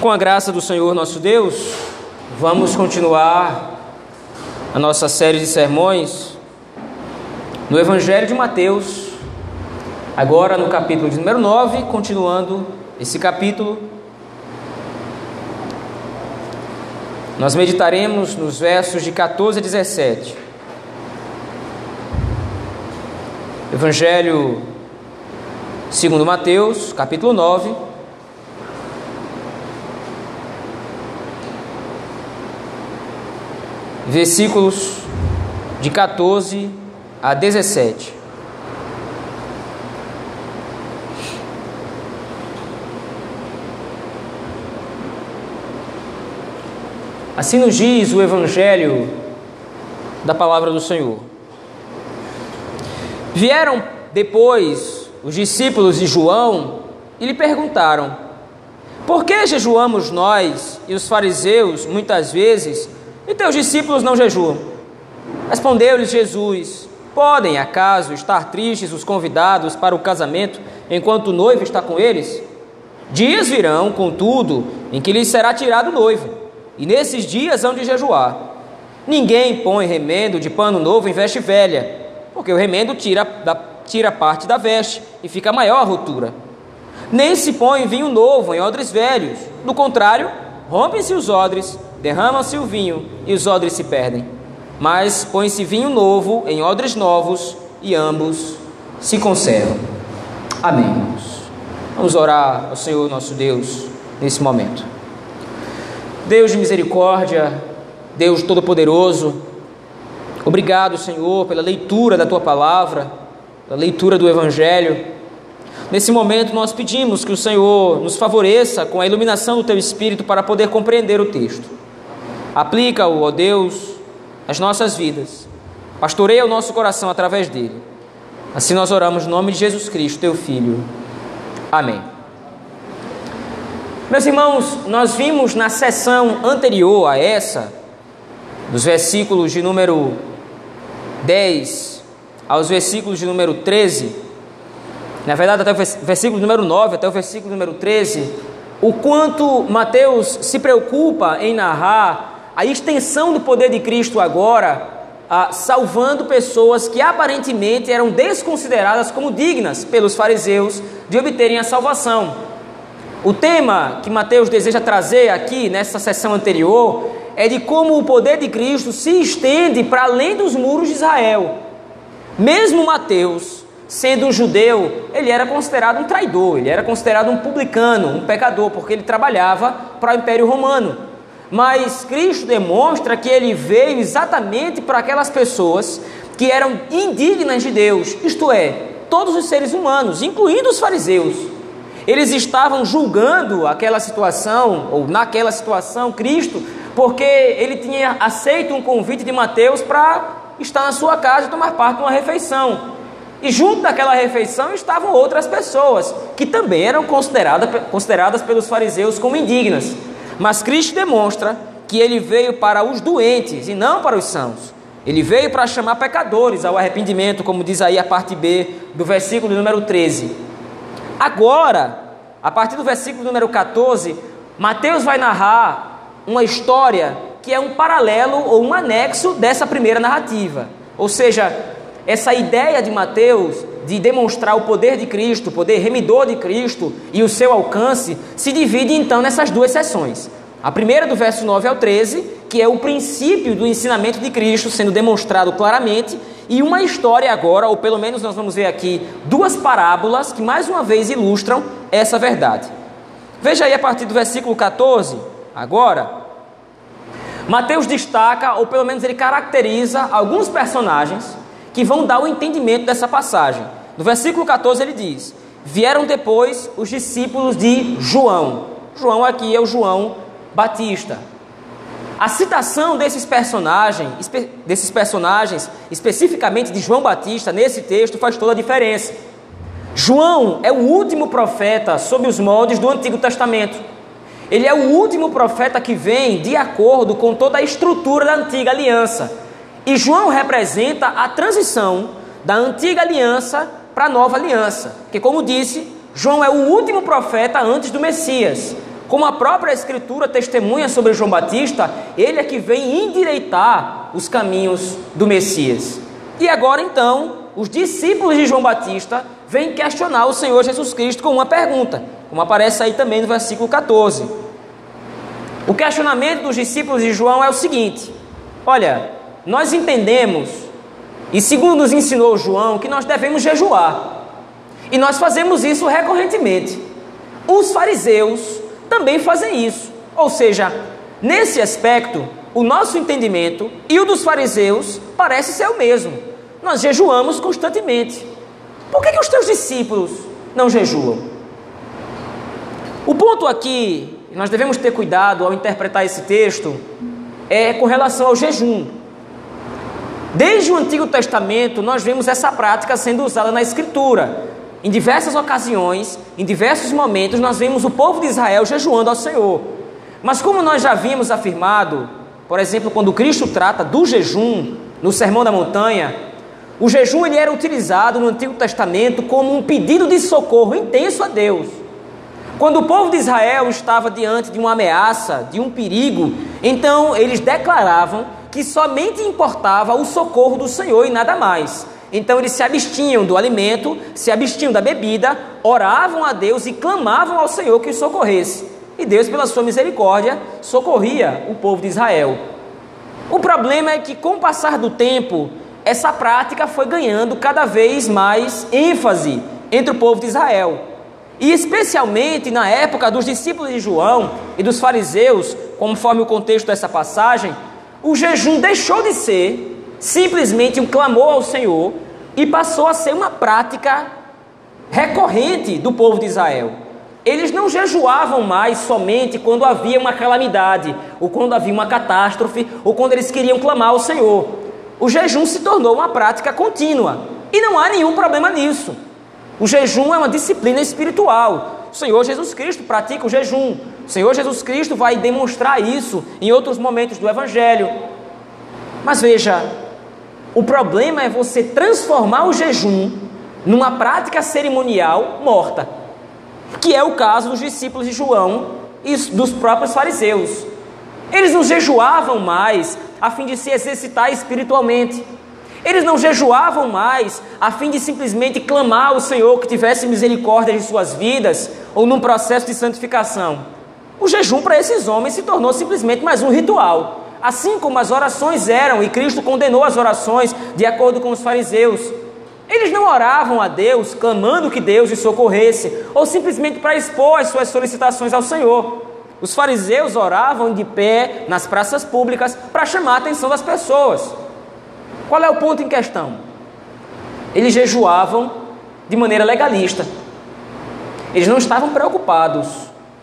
Com a graça do Senhor nosso Deus, vamos continuar a nossa série de sermões no Evangelho de Mateus, agora no capítulo de número 9, continuando esse capítulo. Nós meditaremos nos versos de 14 a 17. Evangelho segundo Mateus, capítulo 9 versículos de 14 a 17. Assim nos diz o Evangelho da palavra do Senhor. Vieram depois os discípulos de João e lhe perguntaram: Por que jejuamos nós e os fariseus muitas vezes e teus discípulos não jejuam? Respondeu-lhes Jesus: Podem acaso estar tristes os convidados para o casamento enquanto o noivo está com eles? Dias virão, contudo, em que lhes será tirado o noivo, e nesses dias hão de jejuar. Ninguém põe remendo de pano novo em veste velha, porque o remendo tira, da, tira parte da veste e fica maior a ruptura. Nem se põe vinho novo em odres velhos, do contrário, rompem-se os odres derrama-se o vinho e os odres se perdem. Mas põe-se vinho novo em odres novos e ambos se conservam. Amém. Vamos orar ao Senhor nosso Deus nesse momento. Deus de misericórdia, Deus Todo-Poderoso, obrigado, Senhor, pela leitura da tua palavra, pela leitura do Evangelho. Nesse momento, nós pedimos que o Senhor nos favoreça com a iluminação do teu Espírito para poder compreender o texto. Aplica-o, ó Deus, às nossas vidas. Pastoreia o nosso coração através dele. Assim nós oramos no nome de Jesus Cristo, teu Filho. Amém. Meus irmãos, nós vimos na sessão anterior a essa, dos versículos de número 10 aos versículos de número 13, na verdade até o versículo número 9 até o versículo número 13, o quanto Mateus se preocupa em narrar a extensão do poder de Cristo agora, ah, salvando pessoas que aparentemente eram desconsideradas como dignas pelos fariseus de obterem a salvação. O tema que Mateus deseja trazer aqui nessa sessão anterior é de como o poder de Cristo se estende para além dos muros de Israel. Mesmo Mateus, sendo um judeu, ele era considerado um traidor, ele era considerado um publicano, um pecador, porque ele trabalhava para o Império Romano. Mas Cristo demonstra que ele veio exatamente para aquelas pessoas que eram indignas de Deus, isto é, todos os seres humanos, incluindo os fariseus. Eles estavam julgando aquela situação, ou naquela situação, Cristo, porque ele tinha aceito um convite de Mateus para estar na sua casa e tomar parte de uma refeição. E junto daquela refeição estavam outras pessoas que também eram consideradas, consideradas pelos fariseus como indignas. Mas Cristo demonstra que ele veio para os doentes e não para os sãos. Ele veio para chamar pecadores ao arrependimento, como diz aí a parte B do versículo número 13. Agora, a partir do versículo número 14, Mateus vai narrar uma história que é um paralelo ou um anexo dessa primeira narrativa. Ou seja, essa ideia de Mateus de demonstrar o poder de Cristo, o poder remidor de Cristo e o seu alcance, se divide então nessas duas sessões. A primeira, do verso 9 ao 13, que é o princípio do ensinamento de Cristo sendo demonstrado claramente, e uma história agora, ou pelo menos nós vamos ver aqui duas parábolas que mais uma vez ilustram essa verdade. Veja aí a partir do versículo 14, agora, Mateus destaca, ou pelo menos ele caracteriza alguns personagens que vão dar o entendimento dessa passagem. No versículo 14 ele diz: Vieram depois os discípulos de João. João aqui é o João Batista. A citação desses personagens, desses personagens, especificamente de João Batista, nesse texto faz toda a diferença. João é o último profeta sob os moldes do Antigo Testamento. Ele é o último profeta que vem de acordo com toda a estrutura da antiga aliança. E João representa a transição da antiga aliança para a nova aliança. Que, como disse, João é o último profeta antes do Messias. Como a própria Escritura testemunha sobre João Batista, ele é que vem endireitar os caminhos do Messias. E agora então, os discípulos de João Batista vêm questionar o Senhor Jesus Cristo com uma pergunta, como aparece aí também no versículo 14. O questionamento dos discípulos de João é o seguinte: Olha, nós entendemos, e segundo nos ensinou João, que nós devemos jejuar. E nós fazemos isso recorrentemente. Os fariseus também fazem isso. Ou seja, nesse aspecto, o nosso entendimento e o dos fariseus parece ser o mesmo. Nós jejuamos constantemente. Por que, que os teus discípulos não jejuam? O ponto aqui, nós devemos ter cuidado ao interpretar esse texto, é com relação ao jejum. Desde o Antigo Testamento, nós vemos essa prática sendo usada na Escritura. Em diversas ocasiões, em diversos momentos, nós vemos o povo de Israel jejuando ao Senhor. Mas como nós já vimos afirmado, por exemplo, quando Cristo trata do jejum no Sermão da Montanha, o jejum ele era utilizado no Antigo Testamento como um pedido de socorro intenso a Deus. Quando o povo de Israel estava diante de uma ameaça, de um perigo, então eles declaravam que somente importava o socorro do Senhor e nada mais. Então eles se abstinham do alimento, se abstinham da bebida, oravam a Deus e clamavam ao Senhor que os socorresse. E Deus, pela sua misericórdia, socorria o povo de Israel. O problema é que, com o passar do tempo, essa prática foi ganhando cada vez mais ênfase entre o povo de Israel. E especialmente na época dos discípulos de João e dos fariseus, conforme o contexto dessa passagem, o jejum deixou de ser simplesmente um clamor ao Senhor e passou a ser uma prática recorrente do povo de Israel. Eles não jejuavam mais somente quando havia uma calamidade, ou quando havia uma catástrofe, ou quando eles queriam clamar ao Senhor. O jejum se tornou uma prática contínua e não há nenhum problema nisso. O jejum é uma disciplina espiritual. O Senhor Jesus Cristo pratica o jejum. O Senhor Jesus Cristo vai demonstrar isso em outros momentos do Evangelho. Mas veja, o problema é você transformar o jejum numa prática cerimonial morta, que é o caso dos discípulos de João e dos próprios fariseus. Eles não jejuavam mais a fim de se exercitar espiritualmente. Eles não jejuavam mais a fim de simplesmente clamar ao Senhor que tivesse misericórdia de suas vidas ou num processo de santificação. O jejum para esses homens se tornou simplesmente mais um ritual. Assim como as orações eram, e Cristo condenou as orações de acordo com os fariseus. Eles não oravam a Deus clamando que Deus os socorresse, ou simplesmente para expor as suas solicitações ao Senhor. Os fariseus oravam de pé nas praças públicas para chamar a atenção das pessoas. Qual é o ponto em questão? Eles jejuavam de maneira legalista. Eles não estavam preocupados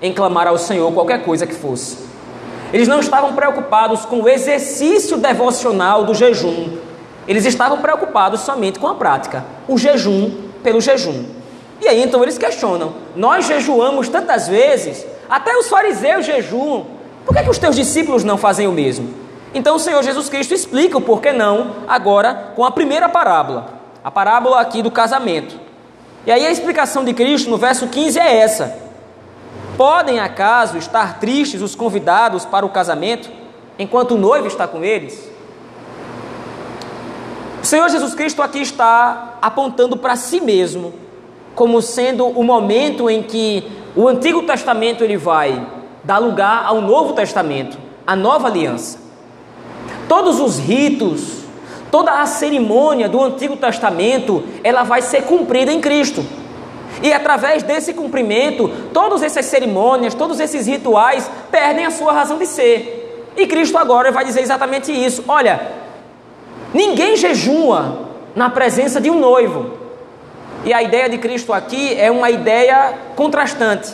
em clamar ao Senhor qualquer coisa que fosse. Eles não estavam preocupados com o exercício devocional do jejum. Eles estavam preocupados somente com a prática, o jejum pelo jejum. E aí então eles questionam: nós jejuamos tantas vezes, até os fariseus jejuam, por que, que os teus discípulos não fazem o mesmo? Então o Senhor Jesus Cristo explica o porquê não agora com a primeira parábola, a parábola aqui do casamento. E aí a explicação de Cristo no verso 15 é essa: Podem acaso estar tristes os convidados para o casamento enquanto o noivo está com eles? O Senhor Jesus Cristo aqui está apontando para si mesmo como sendo o momento em que o Antigo Testamento ele vai dar lugar ao Novo Testamento, a nova aliança. Todos os ritos, toda a cerimônia do Antigo Testamento, ela vai ser cumprida em Cristo. E através desse cumprimento, todas essas cerimônias, todos esses rituais perdem a sua razão de ser. E Cristo agora vai dizer exatamente isso: olha, ninguém jejua na presença de um noivo. E a ideia de Cristo aqui é uma ideia contrastante.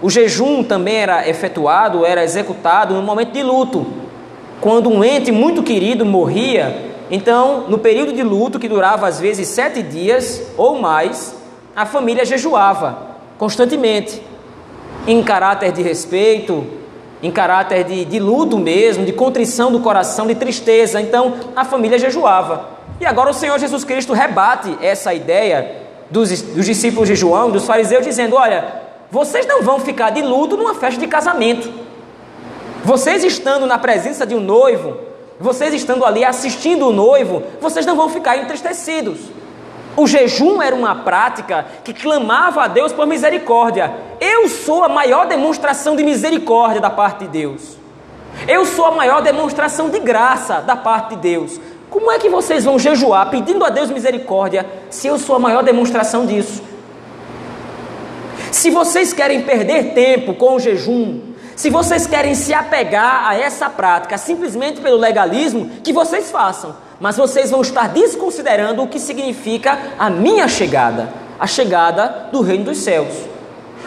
O jejum também era efetuado, era executado no momento de luto. Quando um ente muito querido morria, então, no período de luto, que durava às vezes sete dias ou mais, a família jejuava constantemente, em caráter de respeito, em caráter de, de luto mesmo, de contrição do coração, de tristeza. Então, a família jejuava. E agora o Senhor Jesus Cristo rebate essa ideia dos, dos discípulos de João, dos fariseus, dizendo: Olha, vocês não vão ficar de luto numa festa de casamento. Vocês estando na presença de um noivo, vocês estando ali assistindo o noivo, vocês não vão ficar entristecidos. O jejum era uma prática que clamava a Deus por misericórdia. Eu sou a maior demonstração de misericórdia da parte de Deus. Eu sou a maior demonstração de graça da parte de Deus. Como é que vocês vão jejuar pedindo a Deus misericórdia se eu sou a maior demonstração disso? Se vocês querem perder tempo com o jejum, se vocês querem se apegar a essa prática simplesmente pelo legalismo, que vocês façam, mas vocês vão estar desconsiderando o que significa a minha chegada, a chegada do reino dos céus.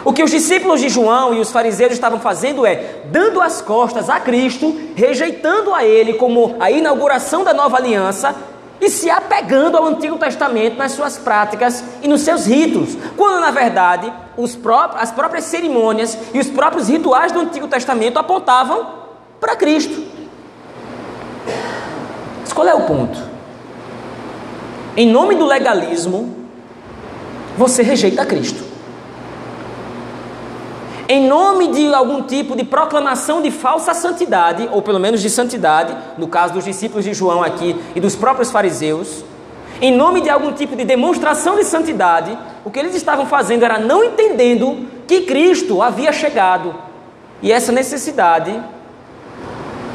O que os discípulos de João e os fariseus estavam fazendo é dando as costas a Cristo, rejeitando a Ele como a inauguração da nova aliança e se apegando ao Antigo Testamento nas suas práticas e nos seus ritos, quando na verdade próprios, as próprias cerimônias e os próprios rituais do Antigo Testamento apontavam para Cristo. Mas qual é o ponto? Em nome do legalismo, você rejeita Cristo em nome de algum tipo de proclamação de falsa santidade, ou pelo menos de santidade, no caso dos discípulos de João aqui e dos próprios fariseus, em nome de algum tipo de demonstração de santidade, o que eles estavam fazendo era não entendendo que Cristo havia chegado. E essa necessidade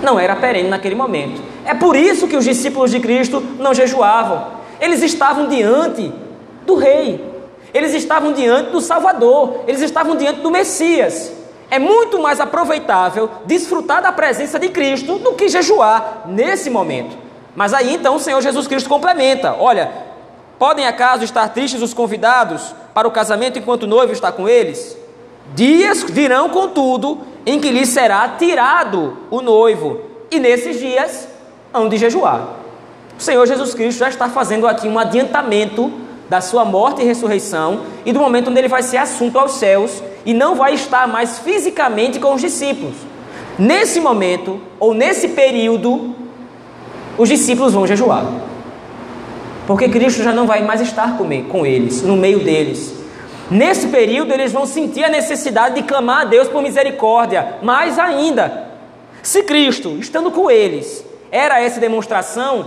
não era perene naquele momento. É por isso que os discípulos de Cristo não jejuavam. Eles estavam diante do Rei, eles estavam diante do Salvador, eles estavam diante do Messias. É muito mais aproveitável desfrutar da presença de Cristo do que jejuar nesse momento. Mas aí então o Senhor Jesus Cristo complementa: olha, podem acaso estar tristes os convidados para o casamento enquanto o noivo está com eles? Dias virão, contudo, em que lhes será tirado o noivo, e nesses dias hão de jejuar. O Senhor Jesus Cristo já está fazendo aqui um adiantamento da sua morte e ressurreição e do momento onde ele vai ser assunto aos céus e não vai estar mais fisicamente com os discípulos. Nesse momento, ou nesse período, os discípulos vão jejuar. Porque Cristo já não vai mais estar com eles, no meio deles. Nesse período, eles vão sentir a necessidade de clamar a Deus por misericórdia. Mais ainda, se Cristo, estando com eles, era essa demonstração,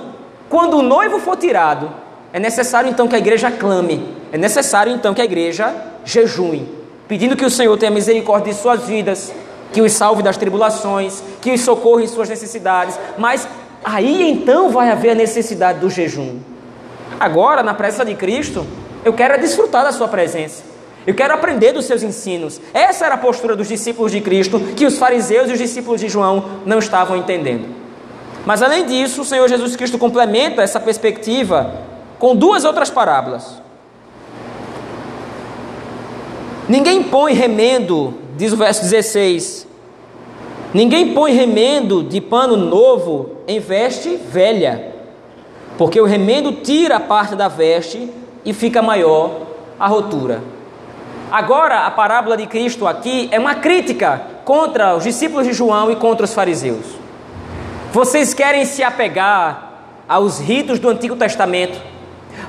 quando o noivo for tirado, é necessário então que a igreja clame, é necessário então que a igreja jejue, pedindo que o Senhor tenha misericórdia de suas vidas, que os salve das tribulações, que os socorra em suas necessidades, mas aí então vai haver a necessidade do jejum. Agora, na presença de Cristo, eu quero desfrutar da sua presença. Eu quero aprender dos seus ensinos. Essa era a postura dos discípulos de Cristo que os fariseus e os discípulos de João não estavam entendendo. Mas além disso, o Senhor Jesus Cristo complementa essa perspectiva com duas outras parábolas. Ninguém põe remendo, diz o verso 16. Ninguém põe remendo de pano novo em veste velha, porque o remendo tira a parte da veste e fica maior a rotura. Agora, a parábola de Cristo aqui é uma crítica contra os discípulos de João e contra os fariseus. Vocês querem se apegar aos ritos do Antigo Testamento,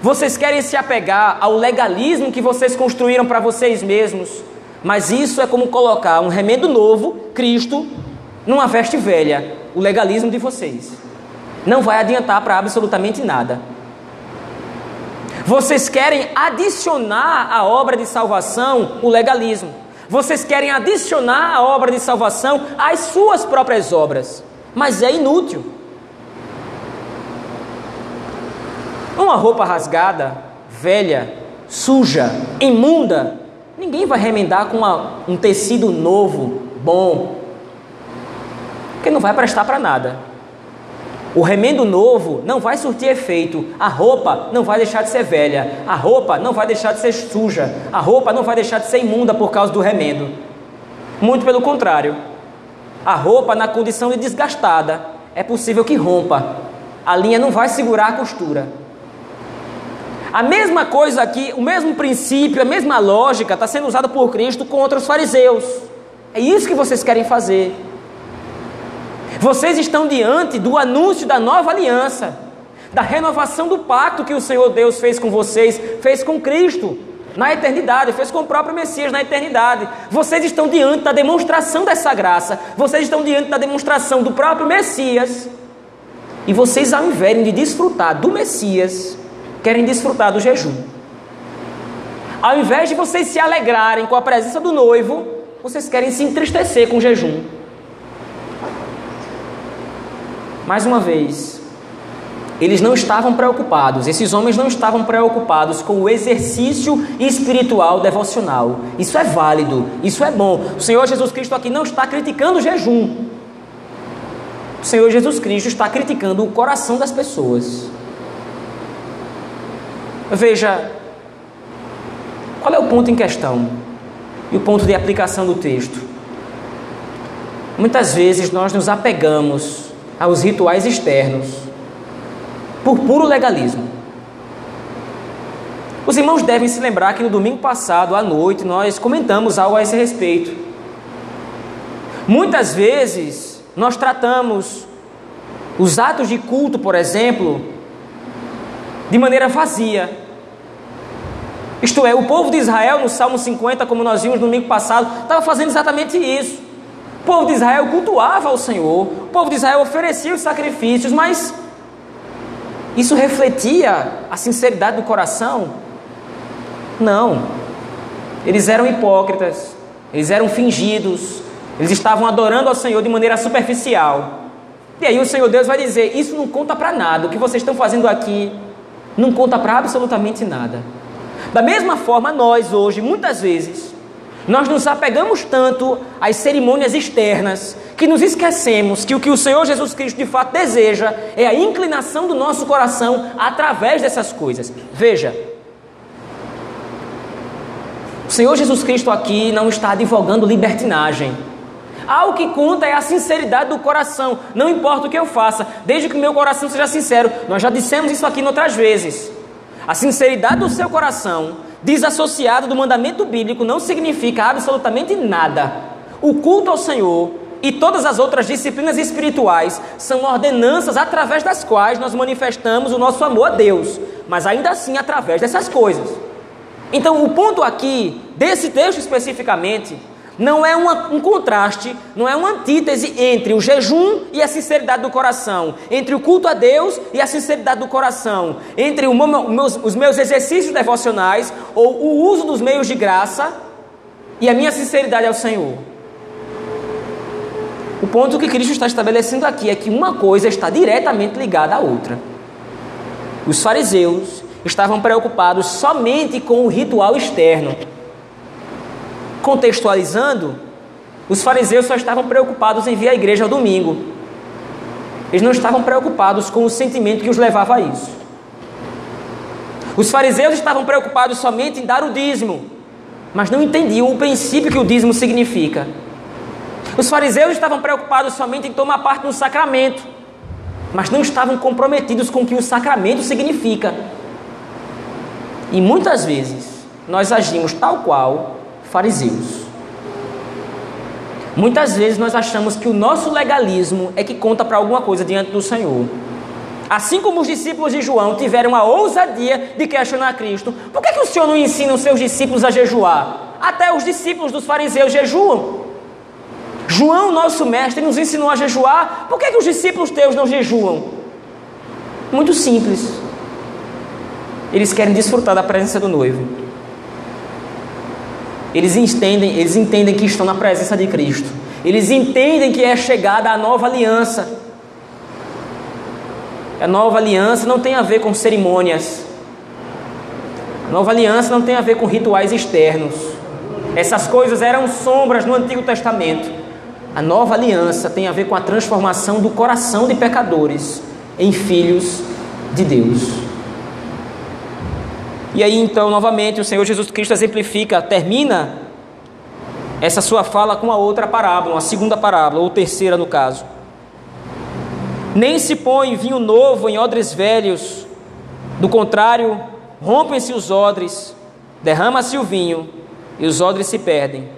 vocês querem se apegar ao legalismo que vocês construíram para vocês mesmos, mas isso é como colocar um remendo novo, Cristo, numa veste velha, o legalismo de vocês. Não vai adiantar para absolutamente nada. Vocês querem adicionar à obra de salvação o legalismo. Vocês querem adicionar à obra de salvação as suas próprias obras. Mas é inútil. Uma roupa rasgada, velha, suja, imunda, ninguém vai remendar com uma, um tecido novo, bom, porque não vai prestar para nada. O remendo novo não vai surtir efeito, a roupa não vai deixar de ser velha, a roupa não vai deixar de ser suja, a roupa não vai deixar de ser imunda por causa do remendo. Muito pelo contrário, a roupa, na condição de desgastada, é possível que rompa, a linha não vai segurar a costura. A mesma coisa aqui, o mesmo princípio, a mesma lógica está sendo usada por Cristo contra os fariseus. É isso que vocês querem fazer. Vocês estão diante do anúncio da nova aliança, da renovação do pacto que o Senhor Deus fez com vocês, fez com Cristo. na eternidade, fez com o próprio Messias na eternidade. Vocês estão diante da demonstração dessa graça, vocês estão diante da demonstração do próprio Messias. E vocês, ao invés de desfrutar do Messias, querem desfrutar do jejum. Ao invés de vocês se alegrarem com a presença do noivo, vocês querem se entristecer com o jejum. Mais uma vez, eles não estavam preocupados, esses homens não estavam preocupados com o exercício espiritual devocional. Isso é válido, isso é bom. O Senhor Jesus Cristo aqui não está criticando o jejum. O Senhor Jesus Cristo está criticando o coração das pessoas. Veja, qual é o ponto em questão e o ponto de aplicação do texto? Muitas vezes nós nos apegamos aos rituais externos por puro legalismo. Os irmãos devem se lembrar que no domingo passado, à noite, nós comentamos algo a esse respeito. Muitas vezes nós tratamos os atos de culto, por exemplo, de maneira vazia. Isto é, o povo de Israel, no Salmo 50, como nós vimos no domingo passado, estava fazendo exatamente isso. O povo de Israel cultuava ao Senhor, o povo de Israel oferecia os sacrifícios, mas isso refletia a sinceridade do coração? Não. Eles eram hipócritas, eles eram fingidos, eles estavam adorando ao Senhor de maneira superficial. E aí o Senhor Deus vai dizer: Isso não conta para nada, o que vocês estão fazendo aqui não conta para absolutamente nada. Da mesma forma, nós hoje, muitas vezes, nós nos apegamos tanto às cerimônias externas que nos esquecemos que o que o Senhor Jesus Cristo de fato deseja é a inclinação do nosso coração através dessas coisas. Veja, o Senhor Jesus Cristo aqui não está advogando libertinagem. Ah, o que conta é a sinceridade do coração. Não importa o que eu faça, desde que o meu coração seja sincero. Nós já dissemos isso aqui outras vezes. A sinceridade do seu coração, desassociado do mandamento bíblico, não significa absolutamente nada. O culto ao Senhor e todas as outras disciplinas espirituais são ordenanças através das quais nós manifestamos o nosso amor a Deus, mas ainda assim através dessas coisas. Então, o ponto aqui, desse texto especificamente, não é uma, um contraste, não é uma antítese entre o jejum e a sinceridade do coração, entre o culto a Deus e a sinceridade do coração, entre meus, os meus exercícios devocionais ou o uso dos meios de graça e a minha sinceridade ao Senhor. O ponto que Cristo está estabelecendo aqui é que uma coisa está diretamente ligada à outra. Os fariseus estavam preocupados somente com o ritual externo Contextualizando, os fariseus só estavam preocupados em vir à igreja ao domingo. Eles não estavam preocupados com o sentimento que os levava a isso. Os fariseus estavam preocupados somente em dar o dízimo, mas não entendiam o princípio que o dízimo significa. Os fariseus estavam preocupados somente em tomar parte no sacramento, mas não estavam comprometidos com o que o sacramento significa. E muitas vezes nós agimos tal qual fariseus. Muitas vezes nós achamos que o nosso legalismo é que conta para alguma coisa diante do Senhor. Assim como os discípulos de João tiveram a ousadia de questionar Cristo, por que, que o Senhor não ensina os seus discípulos a jejuar? Até os discípulos dos fariseus jejuam. João, nosso mestre, nos ensinou a jejuar, por que, que os discípulos teus não jejuam? Muito simples. Eles querem desfrutar da presença do noivo. Eles entendem, eles entendem que estão na presença de Cristo. Eles entendem que é chegada a nova aliança. A nova aliança não tem a ver com cerimônias. A nova aliança não tem a ver com rituais externos. Essas coisas eram sombras no Antigo Testamento. A nova aliança tem a ver com a transformação do coração de pecadores em filhos de Deus. E aí então, novamente, o Senhor Jesus Cristo exemplifica, termina essa sua fala com a outra parábola, uma segunda parábola, ou terceira no caso. Nem se põe vinho novo em odres velhos, do contrário, rompem-se os odres, derrama-se o vinho e os odres se perdem.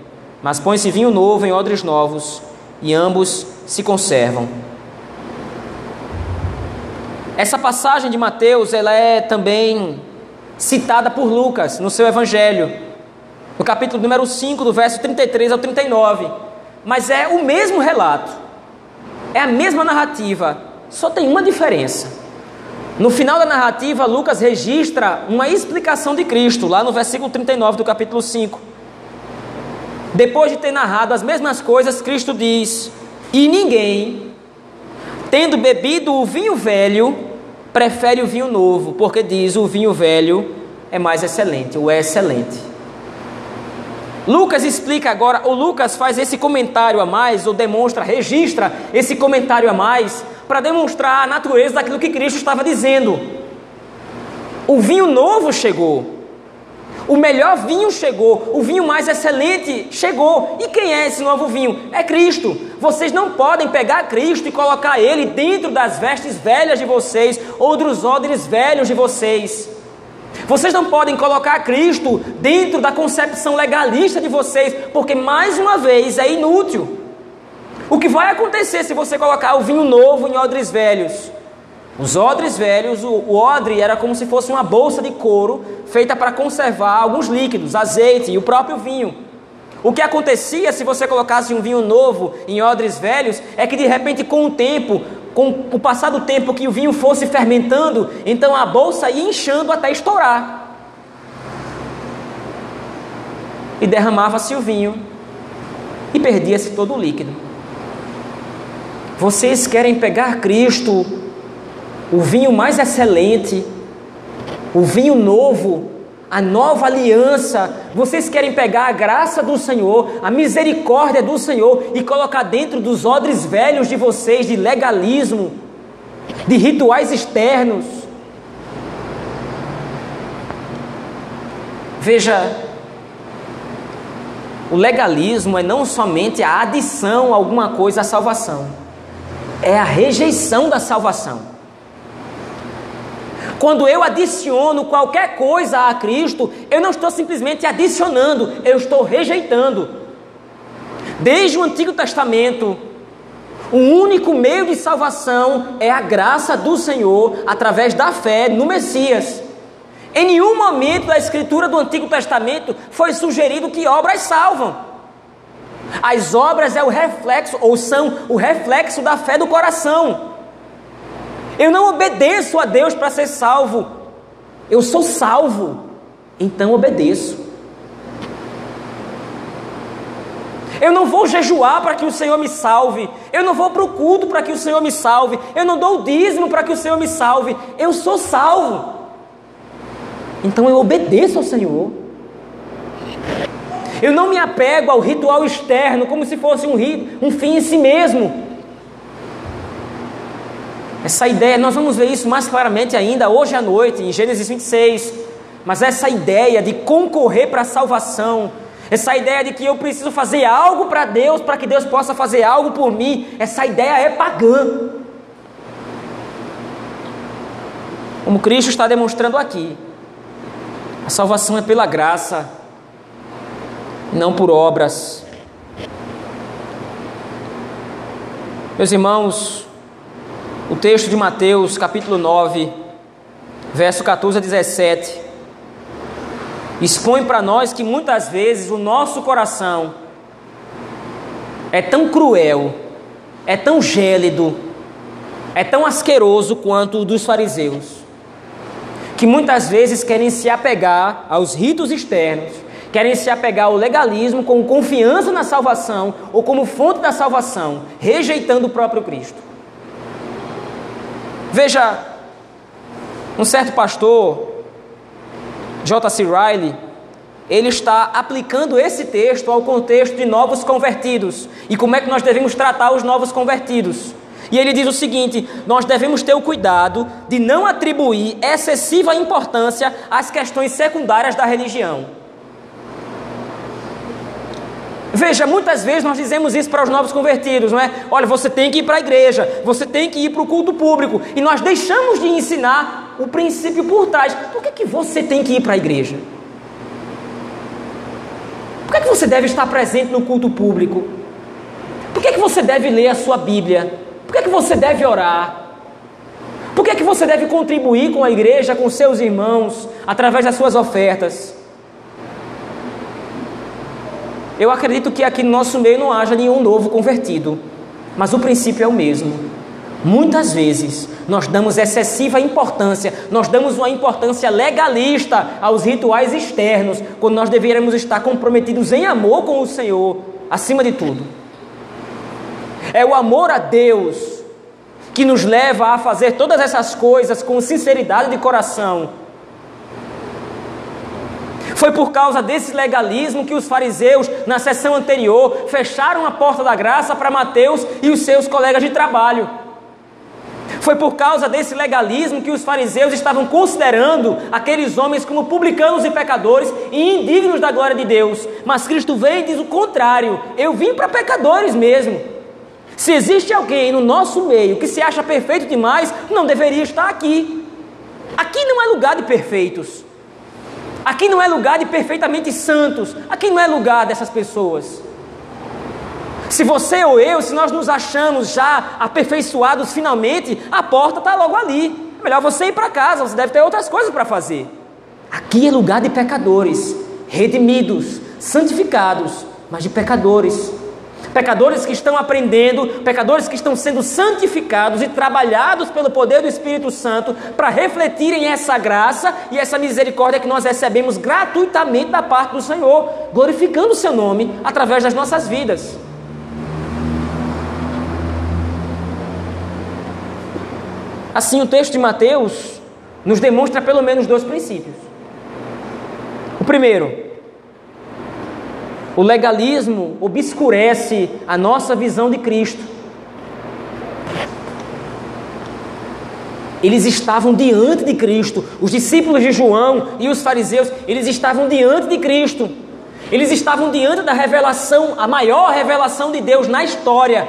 Mas põe-se vinho novo em odres novos e ambos se conservam. Essa passagem de Mateus, ela é também citada por Lucas no seu evangelho, no capítulo número 5, do verso 33 ao 39. Mas é o mesmo relato, é a mesma narrativa, só tem uma diferença. No final da narrativa, Lucas registra uma explicação de Cristo, lá no versículo 39 do capítulo 5. Depois de ter narrado as mesmas coisas, Cristo diz: E ninguém, tendo bebido o vinho velho, prefere o vinho novo, porque diz: o vinho velho é mais excelente, ou é excelente. Lucas explica agora, ou Lucas faz esse comentário a mais, ou demonstra, registra esse comentário a mais, para demonstrar a natureza daquilo que Cristo estava dizendo. O vinho novo chegou. O melhor vinho chegou, o vinho mais excelente chegou. E quem é esse novo vinho? É Cristo. Vocês não podem pegar Cristo e colocar ele dentro das vestes velhas de vocês ou dos odres velhos de vocês. Vocês não podem colocar Cristo dentro da concepção legalista de vocês, porque mais uma vez é inútil. O que vai acontecer se você colocar o vinho novo em odres velhos? Os odres velhos, o, o odre era como se fosse uma bolsa de couro feita para conservar alguns líquidos, azeite e o próprio vinho. O que acontecia se você colocasse um vinho novo em odres velhos é que de repente, com o tempo, com o passar do tempo que o vinho fosse fermentando, então a bolsa ia inchando até estourar. E derramava-se o vinho e perdia-se todo o líquido. Vocês querem pegar Cristo o vinho mais excelente, o vinho novo, a nova aliança. Vocês querem pegar a graça do Senhor, a misericórdia do Senhor e colocar dentro dos odres velhos de vocês de legalismo, de rituais externos. Veja, o legalismo é não somente a adição a alguma coisa à salvação, é a rejeição da salvação. Quando eu adiciono qualquer coisa a Cristo, eu não estou simplesmente adicionando, eu estou rejeitando. Desde o Antigo Testamento, o único meio de salvação é a graça do Senhor através da fé no Messias. Em nenhum momento da escritura do Antigo Testamento foi sugerido que obras salvam. As obras é o reflexo, ou são o reflexo da fé do coração. Eu não obedeço a Deus para ser salvo. Eu sou salvo, então obedeço. Eu não vou jejuar para que o Senhor me salve. Eu não vou para o culto para que o Senhor me salve. Eu não dou o dízimo para que o Senhor me salve. Eu sou salvo. Então eu obedeço ao Senhor. Eu não me apego ao ritual externo como se fosse um, um fim em si mesmo. Essa ideia, nós vamos ver isso mais claramente ainda hoje à noite, em Gênesis 26. Mas essa ideia de concorrer para a salvação, essa ideia de que eu preciso fazer algo para Deus, para que Deus possa fazer algo por mim, essa ideia é pagã. Como Cristo está demonstrando aqui, a salvação é pela graça, não por obras. Meus irmãos, o texto de Mateus, capítulo 9, verso 14 a 17, expõe para nós que muitas vezes o nosso coração é tão cruel, é tão gélido, é tão asqueroso quanto o dos fariseus, que muitas vezes querem se apegar aos ritos externos, querem se apegar ao legalismo com confiança na salvação ou como fonte da salvação, rejeitando o próprio Cristo. Veja, um certo pastor, J.C. Riley, ele está aplicando esse texto ao contexto de novos convertidos e como é que nós devemos tratar os novos convertidos. E ele diz o seguinte: nós devemos ter o cuidado de não atribuir excessiva importância às questões secundárias da religião. Veja, muitas vezes nós dizemos isso para os novos convertidos, não é? Olha, você tem que ir para a igreja, você tem que ir para o culto público, e nós deixamos de ensinar o princípio por trás. Por que, que você tem que ir para a igreja? Por que, que você deve estar presente no culto público? Por que, que você deve ler a sua Bíblia? Por que, que você deve orar? Por que que você deve contribuir com a igreja, com seus irmãos, através das suas ofertas? Eu acredito que aqui no nosso meio não haja nenhum novo convertido, mas o princípio é o mesmo. Muitas vezes nós damos excessiva importância, nós damos uma importância legalista aos rituais externos, quando nós deveríamos estar comprometidos em amor com o Senhor, acima de tudo. É o amor a Deus que nos leva a fazer todas essas coisas com sinceridade de coração. Foi por causa desse legalismo que os fariseus, na sessão anterior, fecharam a porta da graça para Mateus e os seus colegas de trabalho. Foi por causa desse legalismo que os fariseus estavam considerando aqueles homens como publicanos e pecadores e indignos da glória de Deus. Mas Cristo vem e diz o contrário: eu vim para pecadores mesmo. Se existe alguém no nosso meio que se acha perfeito demais, não deveria estar aqui. Aqui não é lugar de perfeitos. Aqui não é lugar de perfeitamente santos. Aqui não é lugar dessas pessoas. Se você ou eu, se nós nos achamos já aperfeiçoados finalmente, a porta está logo ali. É melhor você ir para casa, você deve ter outras coisas para fazer. Aqui é lugar de pecadores, redimidos, santificados, mas de pecadores pecadores que estão aprendendo, pecadores que estão sendo santificados e trabalhados pelo poder do Espírito Santo para refletirem essa graça e essa misericórdia que nós recebemos gratuitamente da parte do Senhor, glorificando o seu nome através das nossas vidas. Assim, o texto de Mateus nos demonstra pelo menos dois princípios. O primeiro, o legalismo obscurece a nossa visão de Cristo. Eles estavam diante de Cristo, os discípulos de João e os fariseus, eles estavam diante de Cristo. Eles estavam diante da revelação, a maior revelação de Deus na história.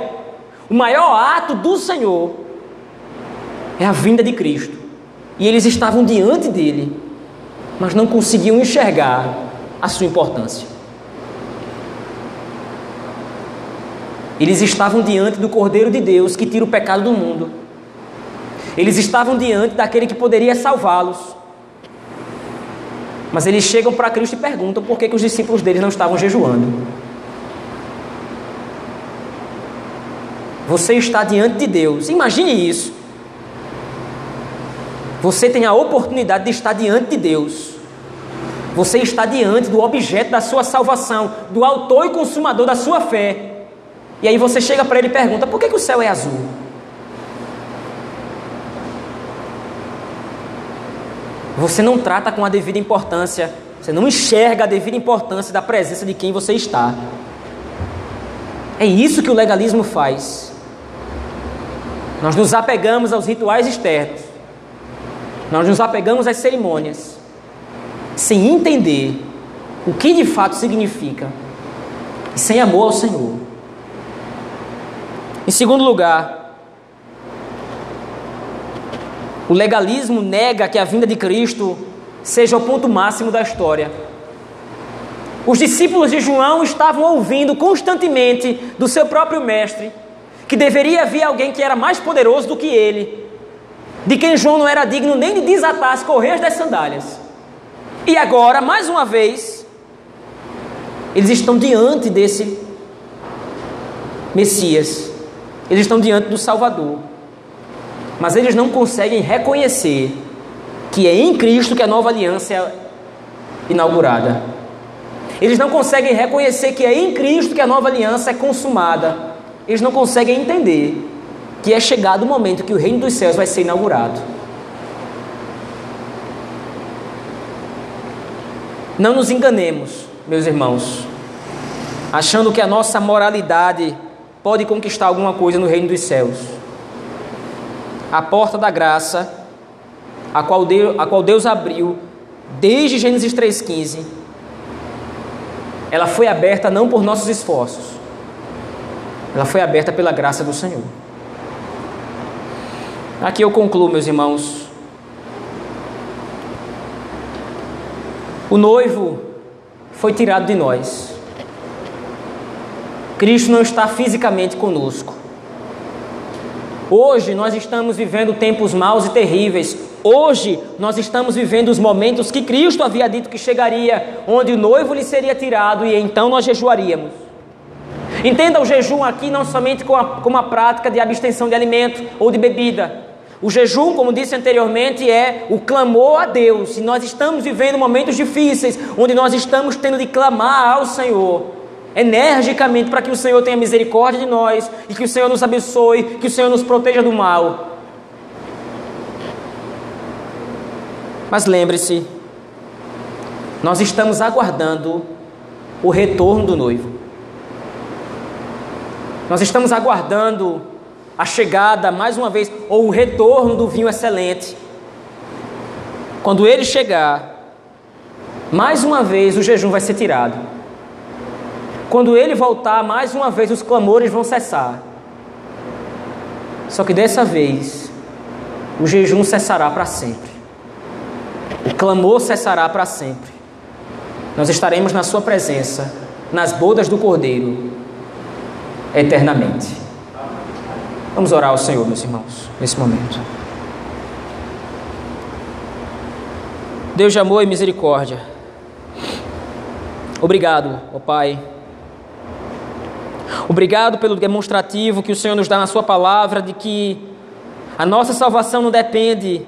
O maior ato do Senhor é a vinda de Cristo. E eles estavam diante dele, mas não conseguiam enxergar a sua importância. Eles estavam diante do Cordeiro de Deus que tira o pecado do mundo. Eles estavam diante daquele que poderia salvá-los. Mas eles chegam para Cristo e perguntam por que, que os discípulos deles não estavam jejuando. Você está diante de Deus. Imagine isso. Você tem a oportunidade de estar diante de Deus. Você está diante do objeto da sua salvação, do autor e consumador da sua fé. E aí você chega para ele e pergunta: por que, que o céu é azul? Você não trata com a devida importância, você não enxerga a devida importância da presença de quem você está. É isso que o legalismo faz. Nós nos apegamos aos rituais externos, nós nos apegamos às cerimônias, sem entender o que de fato significa, e sem amor ao Senhor. Em segundo lugar, o legalismo nega que a vinda de Cristo seja o ponto máximo da história. Os discípulos de João estavam ouvindo constantemente do seu próprio mestre que deveria vir alguém que era mais poderoso do que ele, de quem João não era digno nem de desatar as correias das sandálias. E agora, mais uma vez, eles estão diante desse Messias eles estão diante do Salvador, mas eles não conseguem reconhecer que é em Cristo que a nova aliança é inaugurada. Eles não conseguem reconhecer que é em Cristo que a nova aliança é consumada. Eles não conseguem entender que é chegado o momento que o reino dos céus vai ser inaugurado. Não nos enganemos, meus irmãos, achando que a nossa moralidade pode conquistar alguma coisa no reino dos céus. A porta da graça, a qual Deus, a qual Deus abriu desde Gênesis 3,15, ela foi aberta não por nossos esforços, ela foi aberta pela graça do Senhor. Aqui eu concluo, meus irmãos. O noivo foi tirado de nós. Cristo não está fisicamente conosco. Hoje nós estamos vivendo tempos maus e terríveis. Hoje nós estamos vivendo os momentos que Cristo havia dito que chegaria, onde o noivo lhe seria tirado e então nós jejuaríamos. Entenda o jejum aqui não somente como a, a prática de abstenção de alimento ou de bebida. O jejum, como disse anteriormente, é o clamor a Deus. E nós estamos vivendo momentos difíceis, onde nós estamos tendo de clamar ao Senhor energicamente para que o Senhor tenha misericórdia de nós e que o Senhor nos abençoe, que o Senhor nos proteja do mal. Mas lembre-se, nós estamos aguardando o retorno do noivo. Nós estamos aguardando a chegada, mais uma vez, ou o retorno do vinho excelente. Quando ele chegar, mais uma vez o jejum vai ser tirado. Quando ele voltar, mais uma vez os clamores vão cessar. Só que dessa vez, o jejum cessará para sempre. O clamor cessará para sempre. Nós estaremos na Sua presença, nas bodas do Cordeiro, eternamente. Vamos orar ao Senhor, meus irmãos, nesse momento. Deus de amor e misericórdia, obrigado, ó Pai Obrigado pelo demonstrativo que o Senhor nos dá na Sua palavra de que a nossa salvação não depende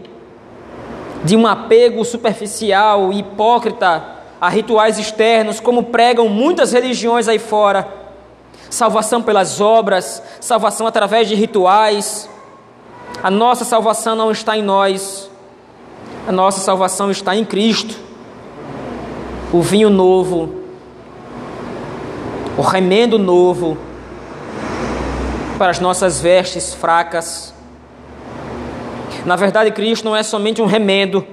de um apego superficial e hipócrita a rituais externos, como pregam muitas religiões aí fora. Salvação pelas obras, salvação através de rituais. A nossa salvação não está em nós, a nossa salvação está em Cristo. O vinho novo o remendo novo para as nossas vestes fracas. Na verdade, Cristo não é somente um remendo.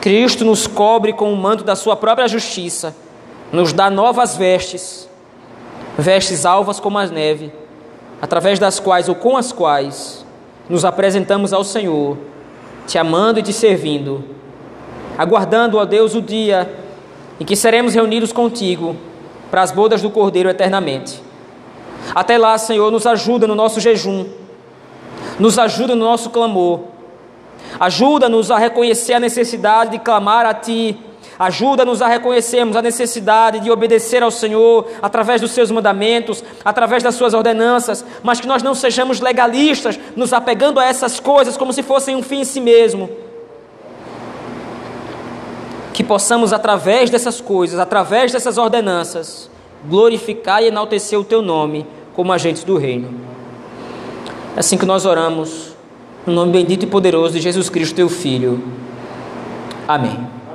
Cristo nos cobre com o manto da sua própria justiça, nos dá novas vestes, vestes alvas como a neve, através das quais ou com as quais nos apresentamos ao Senhor, te amando e te servindo, aguardando, ó Deus, o dia em que seremos reunidos contigo para as bodas do Cordeiro eternamente. Até lá, Senhor, nos ajuda no nosso jejum, nos ajuda no nosso clamor, ajuda-nos a reconhecer a necessidade de clamar a Ti, ajuda-nos a reconhecermos a necessidade de obedecer ao Senhor através dos Seus mandamentos, através das Suas ordenanças, mas que nós não sejamos legalistas, nos apegando a essas coisas como se fossem um fim em si mesmo que possamos, através dessas coisas, através dessas ordenanças, glorificar e enaltecer o Teu nome como agentes do Reino. É assim que nós oramos, no nome bendito e poderoso de Jesus Cristo, Teu Filho. Amém.